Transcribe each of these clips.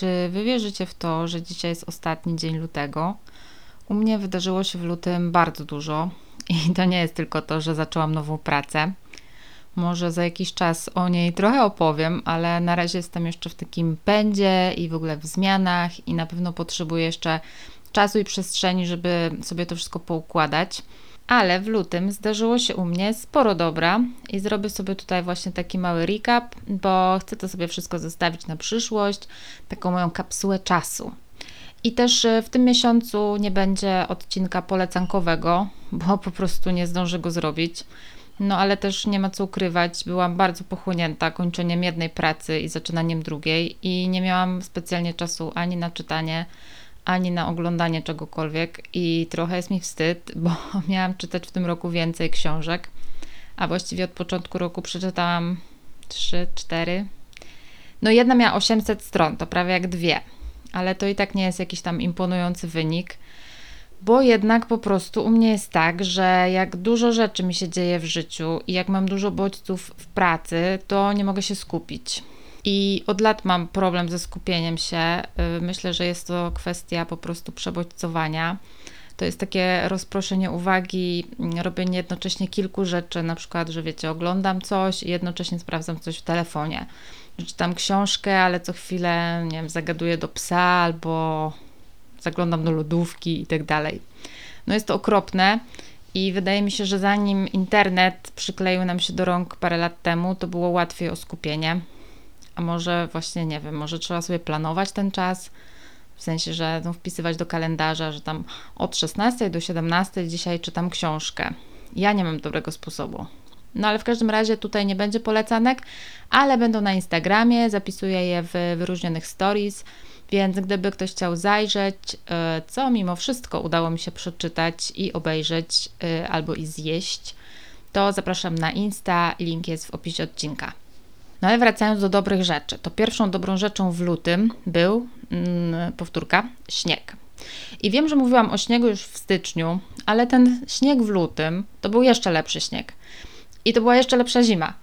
Czy wy wierzycie w to, że dzisiaj jest ostatni dzień lutego? U mnie wydarzyło się w lutym bardzo dużo i to nie jest tylko to, że zaczęłam nową pracę. Może za jakiś czas o niej trochę opowiem, ale na razie jestem jeszcze w takim pędzie i w ogóle w zmianach i na pewno potrzebuję jeszcze czasu i przestrzeni, żeby sobie to wszystko poukładać. Ale w lutym zdarzyło się u mnie sporo dobra i zrobię sobie tutaj właśnie taki mały recap, bo chcę to sobie wszystko zostawić na przyszłość, taką moją kapsułę czasu. I też e, w tym miesiącu nie będzie odcinka polecankowego, bo po prostu nie zdążę go zrobić. No ale też nie ma co ukrywać, byłam bardzo pochłonięta kończeniem jednej pracy i zaczynaniem drugiej i nie miałam specjalnie czasu ani na czytanie, ani na oglądanie czegokolwiek i trochę jest mi wstyd, bo miałam czytać w tym roku więcej książek, a właściwie od początku roku przeczytałam 3, 4. No jedna miała 800 stron, to prawie jak dwie, ale to i tak nie jest jakiś tam imponujący wynik, bo jednak po prostu u mnie jest tak, że jak dużo rzeczy mi się dzieje w życiu i jak mam dużo bodźców w pracy, to nie mogę się skupić. I od lat mam problem ze skupieniem się. Y, myślę, że jest to kwestia po prostu przebodźcowania. To jest takie rozproszenie uwagi, mm, robienie jednocześnie kilku rzeczy, na przykład, że wiecie, oglądam coś i jednocześnie sprawdzam coś w telefonie. Czytam książkę, ale co chwilę, nie wiem, zagaduję do psa albo zaglądam do lodówki i tak dalej. No jest to okropne i wydaje mi się, że zanim internet przykleił nam się do rąk parę lat temu, to było łatwiej o skupienie. A może właśnie, nie wiem, może trzeba sobie planować ten czas, w sensie, że no, wpisywać do kalendarza, że tam od 16 do 17 dzisiaj czytam książkę. Ja nie mam dobrego sposobu. No ale w każdym razie tutaj nie będzie polecanek, ale będą na Instagramie, zapisuję je w wyróżnionych stories, więc gdyby ktoś chciał zajrzeć, e, co mimo wszystko udało mi się przeczytać i obejrzeć e, albo i zjeść, to zapraszam na Insta, link jest w opisie odcinka. No ale wracając do dobrych rzeczy, to pierwszą dobrą rzeczą w lutym był, mm, powtórka, śnieg. I wiem, że mówiłam o śniegu już w styczniu, ale ten śnieg w lutym to był jeszcze lepszy śnieg. I to była jeszcze lepsza zima.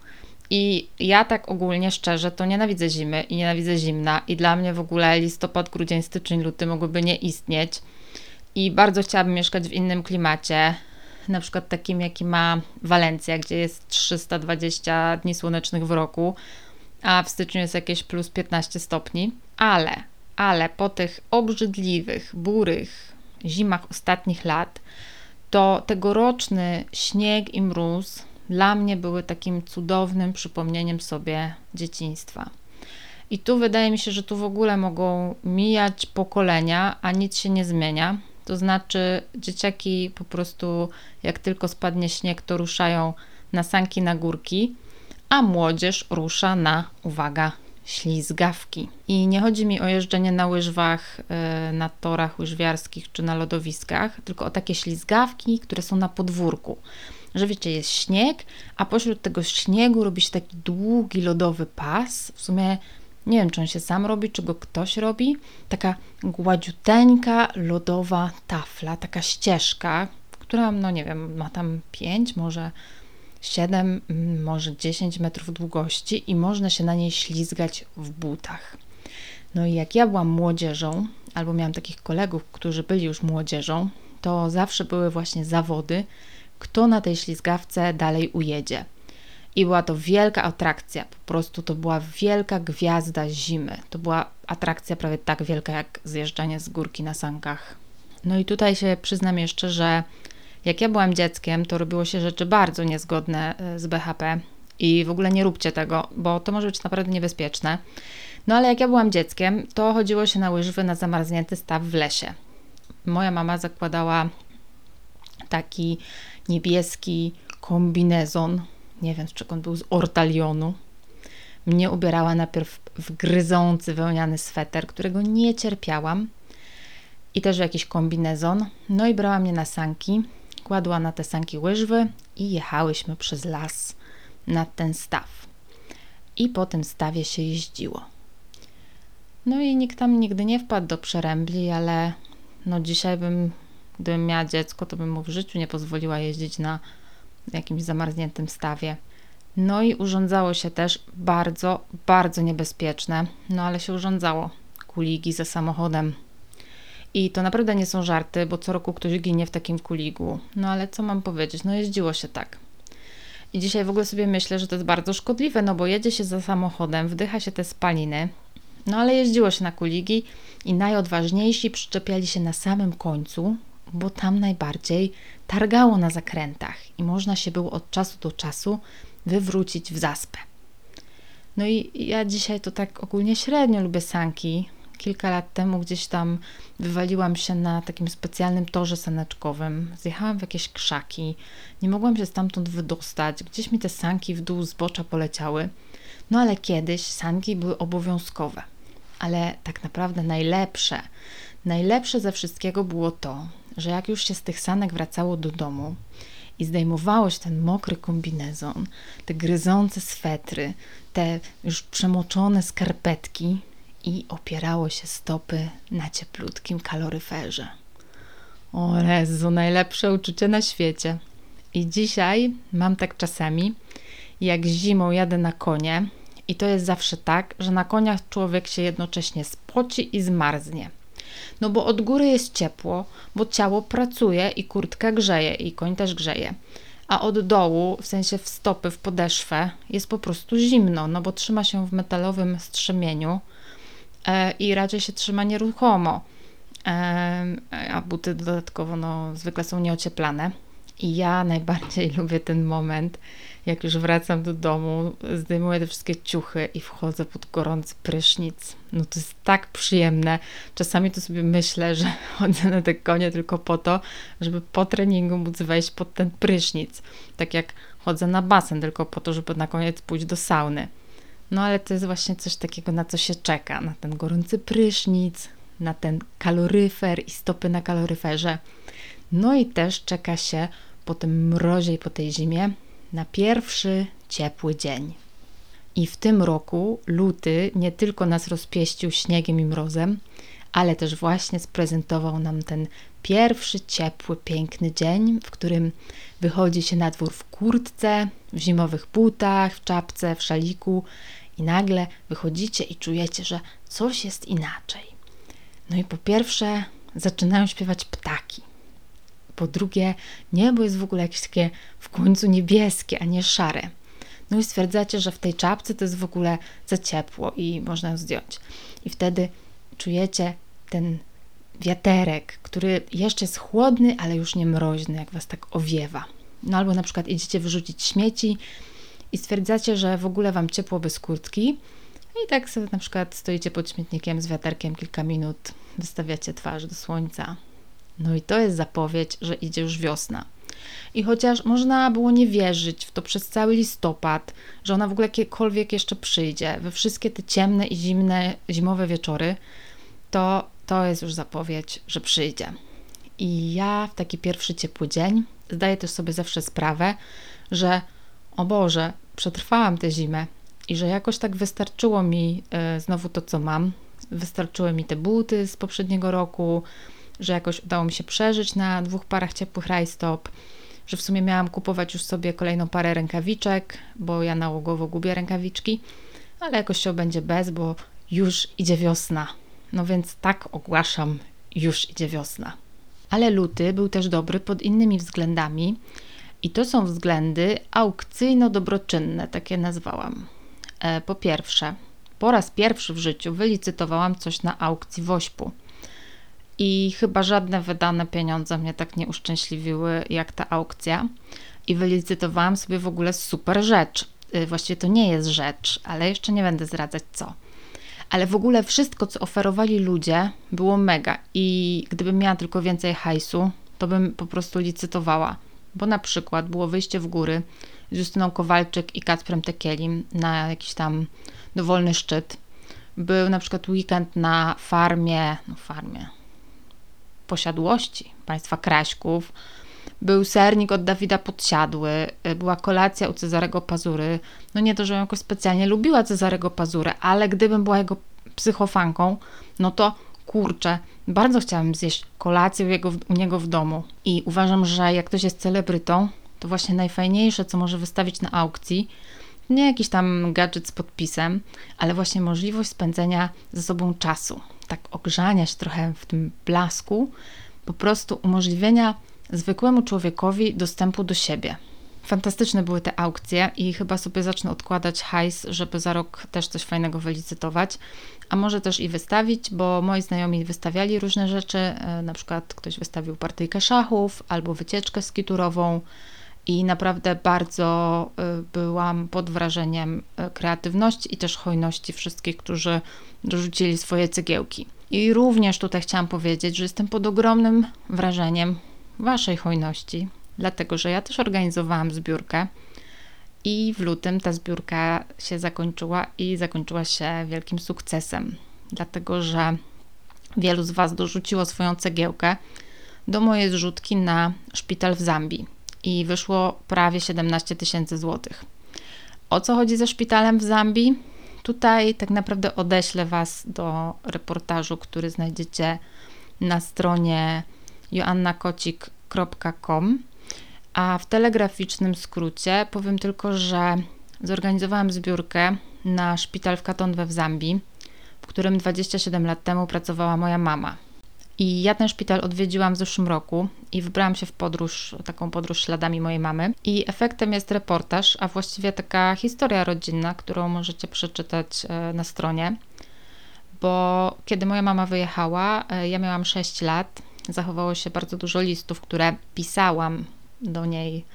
I ja tak ogólnie szczerze to nienawidzę zimy i nienawidzę zimna. I dla mnie w ogóle listopad, grudzień, styczeń, luty mogłyby nie istnieć. I bardzo chciałabym mieszkać w innym klimacie, na przykład takim, jaki ma Walencja, gdzie jest 320 dni słonecznych w roku, a w styczniu jest jakieś plus 15 stopni. Ale, ale po tych obrzydliwych, burych zimach ostatnich lat, to tegoroczny śnieg i mróz dla mnie były takim cudownym przypomnieniem sobie dzieciństwa. I tu wydaje mi się, że tu w ogóle mogą mijać pokolenia, a nic się nie zmienia. To znaczy, dzieciaki po prostu, jak tylko spadnie śnieg, to ruszają na sanki na górki, a młodzież rusza na, uwaga, ślizgawki. I nie chodzi mi o jeżdżenie na łyżwach, e, na torach łyżwiarskich czy na lodowiskach, tylko o takie ślizgawki, które są na podwórku. Że wiecie, jest śnieg, a pośród tego śniegu robi się taki długi lodowy pas. W sumie nie wiem, czy on się sam robi, czy go ktoś robi. Taka gładziuteńka, lodowa tafla, taka ścieżka, która, no nie wiem, ma tam 5, może 7, mm, może 10 metrów długości i można się na niej ślizgać w butach. No i jak ja byłam młodzieżą, albo miałam takich kolegów, którzy byli już młodzieżą, to zawsze były właśnie zawody, kto na tej ślizgawce dalej ujedzie. I była to wielka atrakcja, po prostu to była wielka gwiazda zimy. To była atrakcja prawie tak wielka jak zjeżdżanie z górki na sankach. No i tutaj się przyznam jeszcze, że jak ja byłam dzieckiem, to robiło się rzeczy bardzo niezgodne e, z BHP i w ogóle nie róbcie tego, bo to może być naprawdę niebezpieczne. No ale jak ja byłam dzieckiem, to chodziło się na łyżwy na zamarznięty staw w lesie. Moja mama zakładała taki niebieski kombinezon nie wiem z czego on był, z ortalionu. Mnie ubierała najpierw w gryzący wełniany sweter, którego nie cierpiałam i też jakiś kombinezon. No i brała mnie na sanki, kładła na te sanki łyżwy i jechałyśmy przez las nad ten staw. I po tym stawie się jeździło. No i nikt tam nigdy nie wpadł do przerębli, ale no dzisiaj bym, gdybym miała dziecko, to bym mu w życiu nie pozwoliła jeździć na jakimś zamarzniętym stawie. No i urządzało się też bardzo, bardzo niebezpieczne, no ale się urządzało. kuligi za samochodem. I to naprawdę nie są żarty, bo co roku ktoś ginie w takim kuligu. No ale co mam powiedzieć? No jeździło się tak. I dzisiaj w ogóle sobie myślę, że to jest bardzo szkodliwe, no bo jedzie się za samochodem, wdycha się te spaliny, no ale jeździło się na kuligi i najodważniejsi przyczepiali się na samym końcu, bo tam najbardziej targało na zakrętach i można się było od czasu do czasu wywrócić w zaspę. No i ja dzisiaj to tak ogólnie średnio lubię sanki. Kilka lat temu gdzieś tam wywaliłam się na takim specjalnym torze saneczkowym. Zjechałam w jakieś krzaki. Nie mogłam się stamtąd wydostać. Gdzieś mi te sanki w dół zbocza poleciały. No ale kiedyś sanki były obowiązkowe. Ale tak naprawdę najlepsze, najlepsze ze wszystkiego było to, że jak już się z tych sanek wracało do domu i zdejmowało się ten mokry kombinezon, te gryzące swetry, te już przemoczone skarpetki i opierało się stopy na cieplutkim kaloryferze. O Jezu, najlepsze uczucie na świecie. I dzisiaj mam tak czasami, jak zimą jadę na konie i to jest zawsze tak, że na koniach człowiek się jednocześnie spoci i zmarznie. No bo od góry jest ciepło, bo ciało pracuje i kurtka grzeje i koń też grzeje. A od dołu, w sensie w stopy, w podeszwę, jest po prostu zimno, no bo trzyma się w metalowym strzemieniu e, i raczej się trzyma nieruchomo. E, a buty dodatkowo no, zwykle są nieocieplane. I ja najbardziej lubię ten moment, jak już wracam do domu, zdejmuję te wszystkie ciuchy i wchodzę pod gorący prysznic. No to jest tak przyjemne. Czasami to sobie myślę, że chodzę na te konie tylko po to, żeby po treningu móc wejść pod ten prysznic. Tak jak chodzę na basen tylko po to, żeby na koniec pójść do sauny. No ale to jest właśnie coś takiego, na co się czeka. Na ten gorący prysznic, na ten kaloryfer i stopy na kaloryferze. No i też czeka się po tym mrozie i po tej zimie na pierwszy ciepły dzień. I w tym roku luty nie tylko nas rozpieścił śniegiem i mrozem, ale też właśnie sprezentował nam ten pierwszy ciepły, piękny dzień, w którym wychodzi się na dwór w kurtce, w zimowych butach, w czapce, w szaliku i nagle wychodzicie i czujecie, że coś jest inaczej. No i po pierwsze zaczynają śpiewać ptaki po drugie niebo jest w ogóle jakieś takie w końcu niebieskie, a nie szare. No i stwierdzacie, że w tej czapce to jest w ogóle za ciepło i można ją zdjąć. I wtedy czujecie ten wiaterek, który jeszcze jest chłodny, ale już nie mroźny, jak was tak owiewa. No albo na przykład idziecie wyrzucić śmieci i stwierdzacie, że w ogóle wam ciepło bez kurtki. I tak sobie na przykład stoicie pod śmietnikiem z wiaterkiem kilka minut, wystawiacie twarz do słońca, no i to jest zapowiedź, że idzie już wiosna. I chociaż można było nie wierzyć w to przez cały listopad, że ona w ogóle kiedykolwiek jeszcze przyjdzie, we wszystkie te ciemne i zimne, zimowe wieczory, to to jest już zapowiedź, że przyjdzie. I ja w taki pierwszy ciepły dzień zdaję też sobie zawsze sprawę, że o Boże, przetrwałam tę zimę i że jakoś tak wystarczyło mi y, znowu to, co mam. Wystarczyły mi te buty z poprzedniego roku, że jakoś udało mi się przeżyć na dwóch parach ciepłych rajstop, że w sumie miałam kupować już sobie kolejną parę rękawiczek, bo ja nałogowo gubię rękawiczki, ale jakoś się będzie bez, bo już idzie wiosna. No więc tak ogłaszam, już idzie wiosna. Ale luty był też dobry pod innymi względami i to są względy aukcyjno-dobroczynne, takie nazwałam. E, po pierwsze, po raz pierwszy w życiu wylicytowałam coś na aukcji Wośpu – i chyba żadne wydane pieniądze mnie tak nie uszczęśliwiły jak ta aukcja. I wylicytowałam sobie w ogóle super rzecz. Y, właściwie to nie jest rzecz, ale jeszcze nie będę zdradzać co. Ale w ogóle wszystko, co oferowali ludzie, było mega. I gdybym miała tylko więcej hajsu, to bym po prostu licytowała. Bo na przykład było wyjście w góry z Justyną Kowalczyk i Kacprem Tekielim na jakiś tam dowolny szczyt. Był na przykład weekend na farmie, no farmie, posiadłości państwa Kraśków. Był sernik od Dawida Podsiadły, y, była kolacja u Cezarego Pazury. No nie to, że jakoś specjalnie lubiła Cezarego Pazurę, ale gdybym była jego psychofanką, no to kurczę, bardzo chciałabym zjeść kolację u, jego, u niego w domu. I uważam, że jak ktoś jest celebrytą, to właśnie najfajniejsze, co może wystawić na aukcji, nie jakiś tam gadżet z podpisem, ale właśnie możliwość spędzenia ze sobą czasu. Tak ogrzania się trochę w tym blasku, po prostu umożliwienia zwykłemu człowiekowi dostępu do siebie. Fantastyczne były te aukcje i chyba sobie zacznę odkładać hajs, żeby za rok też coś fajnego wylicytować, a może też i wystawić, bo moi znajomi wystawiali różne rzeczy, e, na przykład ktoś wystawił partyjkę szachów albo wycieczkę skiturową i naprawdę bardzo e, byłam pod wrażeniem e, kreatywności i też hojności wszystkich, którzy dorzucili swoje cegiełki. I również tutaj chciałam powiedzieć, że jestem pod ogromnym wrażeniem Waszej hojności, dlatego że ja też organizowałam zbiórkę i w lutym ta zbiórka się zakończyła i zakończyła się wielkim sukcesem, dlatego że wielu z Was dorzuciło swoją cegiełkę do mojej zrzutki na szpital w Zambii i wyszło prawie 17 tysięcy złotych. O co chodzi ze szpitalem w Zambii? Tutaj tak naprawdę odeślę Was do reportażu, który znajdziecie na stronie joannakocik.com. A w telegraficznym skrócie powiem tylko, że zorganizowałam zbiórkę na szpital w Katondwe w Zambii, w którym 27 lat temu pracowała moja mama. I ja ten szpital odwiedziłam w zeszłym roku i wybrałam się w podróż, taką podróż śladami mojej mamy. I efektem jest reportaż, a właściwie taka historia rodzinna, którą możecie przeczytać e, na stronie. Bo kiedy moja mama wyjechała, e, ja miałam 6 lat, zachowało się bardzo dużo listów, które pisałam do niej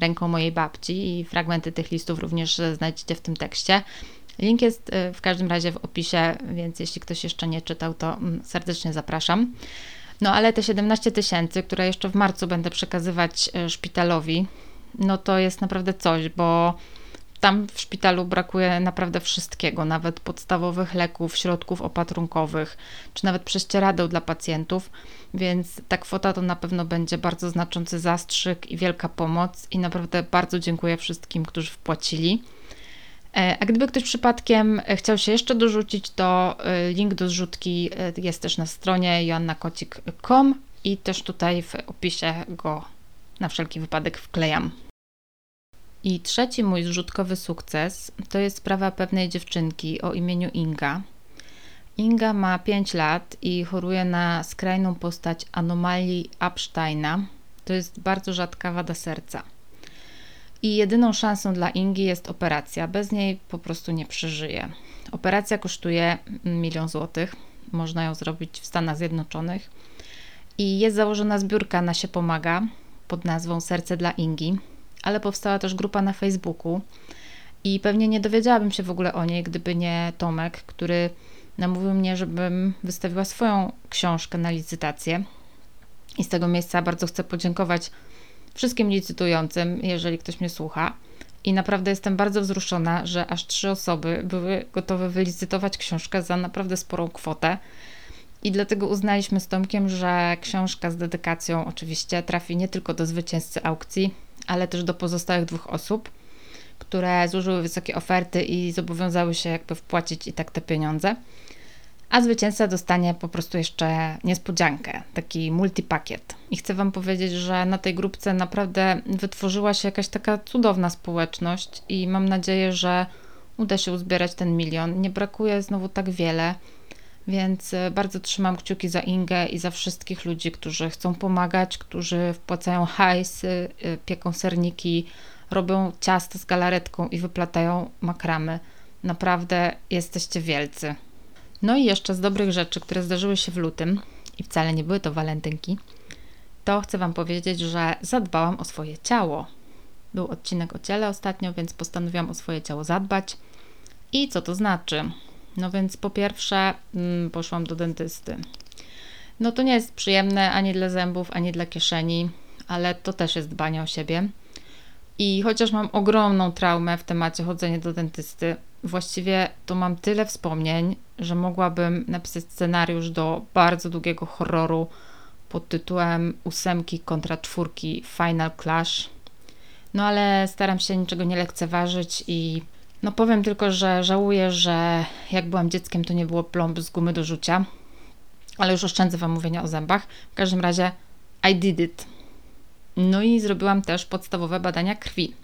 ręką mojej babci i fragmenty tych listów również znajdziecie w tym tekście. Link jest y, w każdym razie w opisie, więc jeśli ktoś jeszcze nie czytał, to mm, serdecznie zapraszam. No ale te 17 tysięcy, które jeszcze w marcu będę przekazywać y, szpitalowi, no to jest naprawdę coś, bo tam w szpitalu brakuje naprawdę wszystkiego, nawet podstawowych leków, środków opatrunkowych, czy nawet prześcieradeł dla pacjentów, więc ta kwota to na pewno będzie bardzo znaczący zastrzyk i wielka pomoc i naprawdę bardzo dziękuję wszystkim, którzy wpłacili. E, a gdyby ktoś przypadkiem chciał się jeszcze dorzucić, to e, link do zrzutki e, jest też na stronie joannakocik.com i też tutaj w opisie go na wszelki wypadek wklejam. I trzeci mój zrzutkowy sukces to jest sprawa pewnej dziewczynki o imieniu Inga. Inga ma 5 lat i choruje na skrajną postać anomalii Epsteina. To jest bardzo rzadka wada serca. I jedyną szansą dla Ingi jest operacja. Bez niej po prostu nie przeżyje. Operacja kosztuje milion złotych. Można ją zrobić w Stanach Zjednoczonych. I jest założona zbiórka na się pomaga pod nazwą Serce dla Ingi ale powstała też grupa na Facebooku i pewnie nie dowiedziałabym się w ogóle o niej, gdyby nie Tomek, który namówił mnie, żebym wystawiła swoją książkę na licytację. I z tego miejsca bardzo chcę podziękować wszystkim licytującym, jeżeli ktoś mnie słucha. I naprawdę jestem bardzo wzruszona, że aż trzy osoby były gotowe wylicytować książkę za naprawdę sporą kwotę. I dlatego uznaliśmy z Tomkiem, że książka z dedykacją oczywiście trafi nie tylko do zwycięzcy aukcji, ale też do pozostałych dwóch osób, które złożyły wysokie oferty i zobowiązały się jakby wpłacić i tak te pieniądze. A zwycięzca dostanie po prostu jeszcze niespodziankę, taki multipakiet. I chcę Wam powiedzieć, że na tej grupce naprawdę wytworzyła się jakaś taka cudowna społeczność i mam nadzieję, że uda się uzbierać ten milion. Nie brakuje znowu tak wiele. Więc e, bardzo trzymam kciuki za Ingę i za wszystkich ludzi, którzy chcą pomagać, którzy wpłacają hajsy, e, pieką serniki, robią ciasto z galaretką i wyplatają makramy. Naprawdę jesteście wielcy. No i jeszcze z dobrych rzeczy, które zdarzyły się w lutym i wcale nie były to walentynki, to chcę Wam powiedzieć, że zadbałam o swoje ciało. Był odcinek o ciele ostatnio, więc postanowiłam o swoje ciało zadbać. I co to znaczy? No więc po pierwsze mm, poszłam do dentysty. No to nie jest przyjemne ani dla zębów, ani dla kieszeni, ale to też jest dbanie o siebie. I chociaż mam ogromną traumę w temacie chodzenia do dentysty, właściwie to mam tyle wspomnień, że mogłabym napisać scenariusz do bardzo długiego horroru pod tytułem ósemki kontra czwórki Final Clash. No ale staram się niczego nie lekceważyć i no powiem tylko, że żałuję, że jak byłam dzieckiem, to nie było plomb z gumy do rzucia, ale już oszczędzę Wam mówienia o zębach. W każdym razie I did it. No i zrobiłam też podstawowe badania krwi.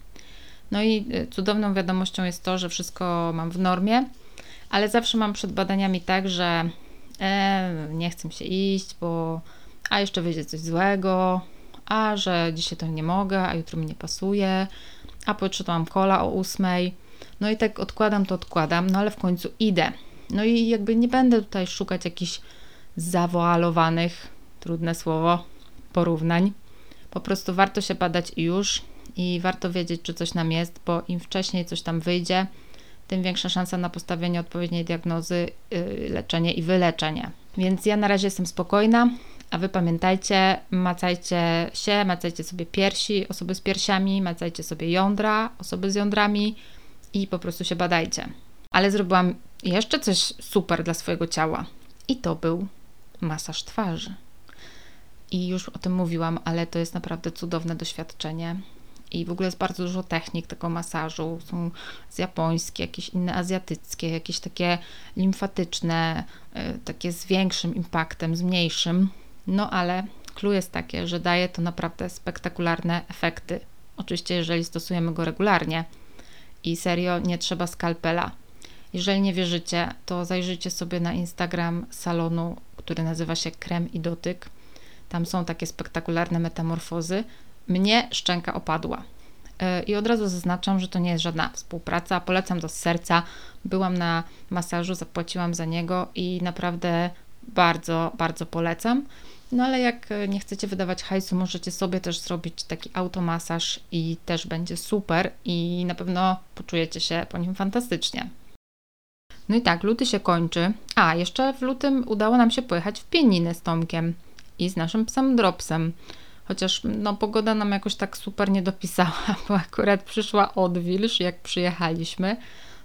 No i y, cudowną wiadomością jest to, że wszystko mam w normie, ale zawsze mam przed badaniami tak, że e, nie chcę się iść, bo a jeszcze wyjdzie coś złego, a że dzisiaj to nie mogę, a jutro mi nie pasuje, a pojutrze to mam kola o ósmej. No i tak odkładam, to odkładam, no ale w końcu idę. No i jakby nie będę tutaj szukać jakichś zawoalowanych, trudne słowo, porównań. Po prostu warto się badać i już i warto wiedzieć, czy coś nam jest, bo im wcześniej coś tam wyjdzie, tym większa szansa na postawienie odpowiedniej diagnozy, yy, leczenie i wyleczenie. Więc ja na razie jestem spokojna, a wy pamiętajcie, macajcie się, macajcie sobie piersi, osoby z piersiami, macajcie sobie jądra, osoby z jądrami i po prostu się badajcie. Ale zrobiłam jeszcze coś super dla swojego ciała i to był masaż twarzy. I już o tym mówiłam, ale to jest naprawdę cudowne doświadczenie. I w ogóle jest bardzo dużo technik tego masażu. Są z japońskie, jakieś inne azjatyckie, jakieś takie limfatyczne, y, takie z większym impaktem, z mniejszym. No ale clue jest takie, że daje to naprawdę spektakularne efekty. Oczywiście, jeżeli stosujemy go regularnie. I serio, nie trzeba skalpela. Jeżeli nie wierzycie, to zajrzyjcie sobie na Instagram salonu, który nazywa się Krem i Dotyk. Tam są takie spektakularne metamorfozy. Mnie szczęka opadła. E, I od razu zaznaczam, że to nie jest żadna współpraca. Polecam z serca. Byłam na masażu, zapłaciłam za niego i naprawdę bardzo, bardzo polecam. No ale jak nie chcecie wydawać hajsu, możecie sobie też zrobić taki automasaż i też będzie super i na pewno poczujecie się po nim fantastycznie. No i tak, luty się kończy. A, jeszcze w lutym udało nam się pojechać w Pieniny z Tomkiem i z naszym psem Dropsem. Chociaż no, pogoda nam jakoś tak super nie dopisała, bo akurat przyszła odwilż, jak przyjechaliśmy.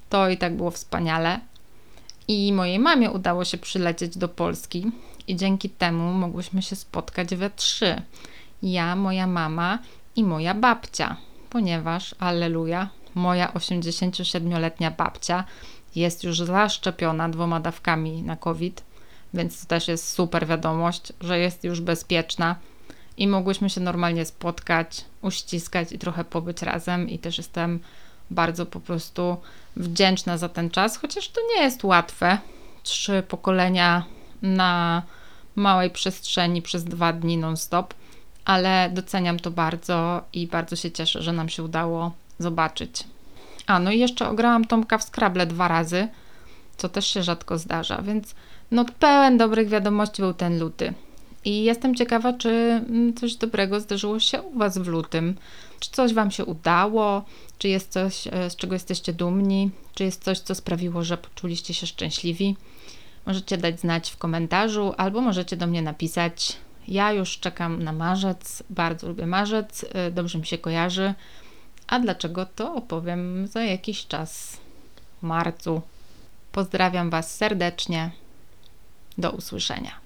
To i tak było wspaniale. I mojej mamie udało się przylecieć do Polski i dzięki temu mogłyśmy się spotkać we trzy. Ja, moja mama i moja babcia, ponieważ, alleluja, moja 87-letnia babcia jest już zaszczepiona dwoma dawkami na COVID, więc to też jest super wiadomość, że jest już bezpieczna i mogłyśmy się normalnie spotkać, uściskać i trochę pobyć razem. I też jestem bardzo po prostu wdzięczna za ten czas, chociaż to nie jest łatwe. Trzy pokolenia na małej przestrzeni przez dwa dni non-stop, ale doceniam to bardzo i bardzo się cieszę, że nam się udało zobaczyć. A no i jeszcze ograłam Tomka w Scrabble dwa razy, co też się rzadko zdarza, więc no pełen dobrych wiadomości był ten luty. I jestem ciekawa, czy mm, coś dobrego zdarzyło się u Was w lutym. Czy coś Wam się udało? Czy jest coś, e, z czego jesteście dumni? Czy jest coś, co sprawiło, że poczuliście się szczęśliwi? Możecie dać znać w komentarzu, albo możecie do mnie napisać. Ja już czekam na marzec, bardzo lubię marzec, e, dobrze mi się kojarzy. A dlaczego to opowiem za jakiś czas w marcu. Pozdrawiam Was serdecznie. Do usłyszenia.